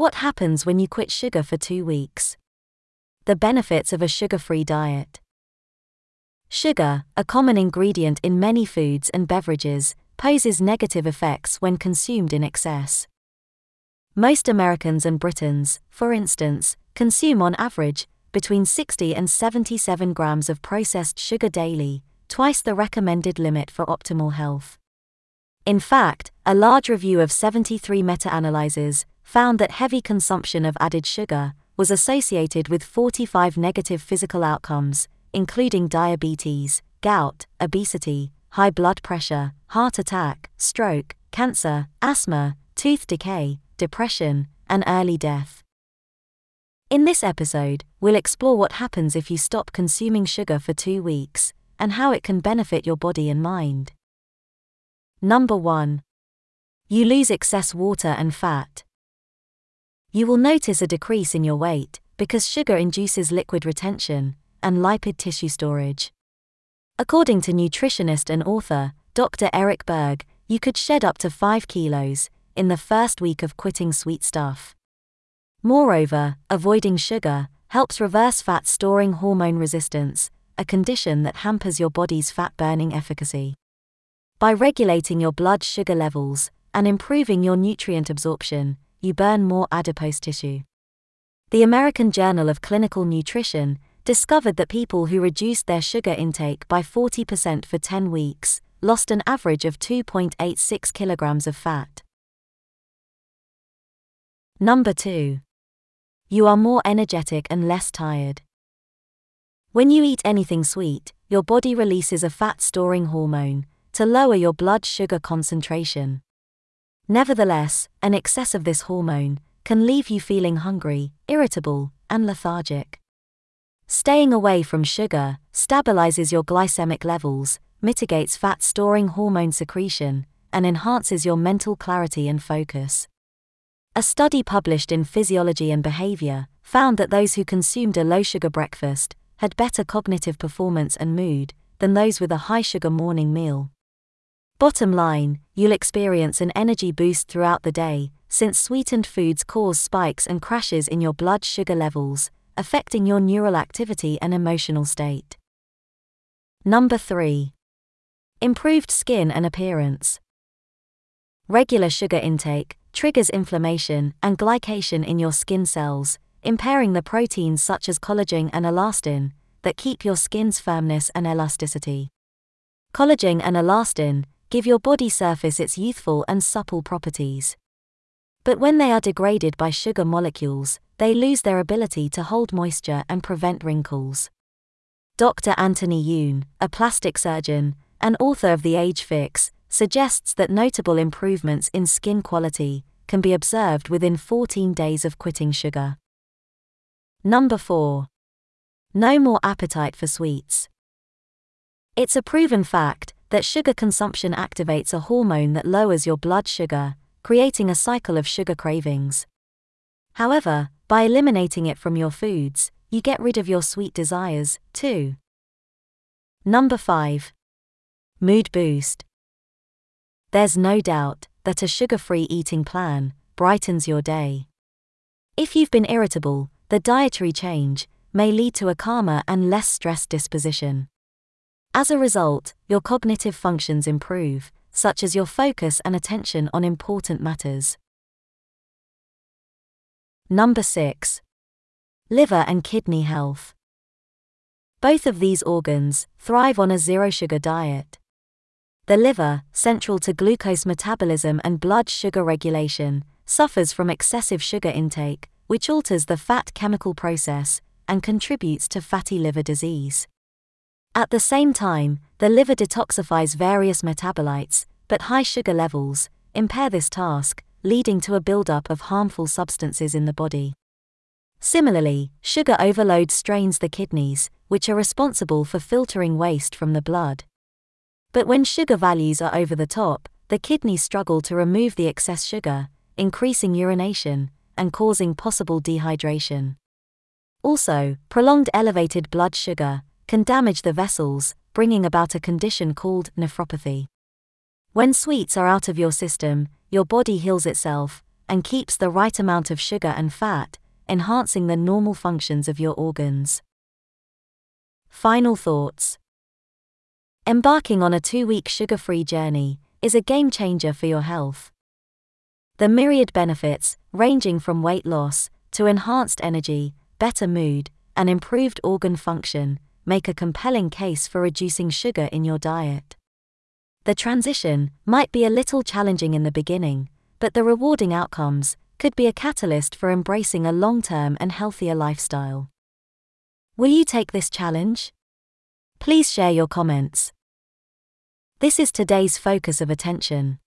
What happens when you quit sugar for two weeks? The benefits of a sugar free diet. Sugar, a common ingredient in many foods and beverages, poses negative effects when consumed in excess. Most Americans and Britons, for instance, consume on average between 60 and 77 grams of processed sugar daily, twice the recommended limit for optimal health. In fact, a large review of 73 meta analyses found that heavy consumption of added sugar was associated with 45 negative physical outcomes, including diabetes, gout, obesity, high blood pressure, heart attack, stroke, cancer, asthma, tooth decay, depression, and early death. In this episode, we'll explore what happens if you stop consuming sugar for two weeks, and how it can benefit your body and mind. Number 1. You lose excess water and fat. You will notice a decrease in your weight because sugar induces liquid retention and lipid tissue storage. According to nutritionist and author Dr. Eric Berg, you could shed up to 5 kilos in the first week of quitting sweet stuff. Moreover, avoiding sugar helps reverse fat storing hormone resistance, a condition that hampers your body's fat burning efficacy. By regulating your blood sugar levels and improving your nutrient absorption, you burn more adipose tissue. The American Journal of Clinical Nutrition discovered that people who reduced their sugar intake by 40% for 10 weeks lost an average of 2.86 kilograms of fat. Number 2 you are more energetic and less tired. When you eat anything sweet, your body releases a fat storing hormone to lower your blood sugar concentration. Nevertheless, an excess of this hormone can leave you feeling hungry, irritable, and lethargic. Staying away from sugar stabilizes your glycemic levels, mitigates fat storing hormone secretion, and enhances your mental clarity and focus. A study published in Physiology and Behavior found that those who consumed a low sugar breakfast had better cognitive performance and mood than those with a high sugar morning meal. Bottom line, you'll experience an energy boost throughout the day, since sweetened foods cause spikes and crashes in your blood sugar levels, affecting your neural activity and emotional state. Number 3. Improved skin and appearance. Regular sugar intake, triggers inflammation and glycation in your skin cells, impairing the proteins such as collagen and elastin that keep your skin's firmness and elasticity. Collagen and elastin give your body surface its youthful and supple properties. But when they are degraded by sugar molecules, they lose their ability to hold moisture and prevent wrinkles. Dr. Anthony Youn, a plastic surgeon and author of The Age Fix, suggests that notable improvements in skin quality can be observed within 14 days of quitting sugar. Number 4. No more appetite for sweets. It's a proven fact that sugar consumption activates a hormone that lowers your blood sugar, creating a cycle of sugar cravings. However, by eliminating it from your foods, you get rid of your sweet desires, too. Number 5. Mood boost. There's no doubt that a sugar free eating plan brightens your day. If you've been irritable, the dietary change may lead to a calmer and less stressed disposition. As a result, your cognitive functions improve, such as your focus and attention on important matters. Number 6. Liver and kidney health. Both of these organs thrive on a zero sugar diet. The liver, central to glucose metabolism and blood sugar regulation, suffers from excessive sugar intake, which alters the fat chemical process and contributes to fatty liver disease. At the same time, the liver detoxifies various metabolites, but high sugar levels impair this task, leading to a buildup of harmful substances in the body. Similarly, sugar overload strains the kidneys, which are responsible for filtering waste from the blood. But when sugar values are over the top, the kidneys struggle to remove the excess sugar, increasing urination and causing possible dehydration. Also, prolonged elevated blood sugar can damage the vessels, bringing about a condition called nephropathy. When sweets are out of your system, your body heals itself, and keeps the right amount of sugar and fat, enhancing the normal functions of your organs. Final thoughts Embarking on a two week sugar free journey is a game changer for your health. The myriad benefits, ranging from weight loss to enhanced energy, better mood, and improved organ function, make a compelling case for reducing sugar in your diet. The transition might be a little challenging in the beginning, but the rewarding outcomes could be a catalyst for embracing a long term and healthier lifestyle. Will you take this challenge? Please share your comments. This is today's focus of attention.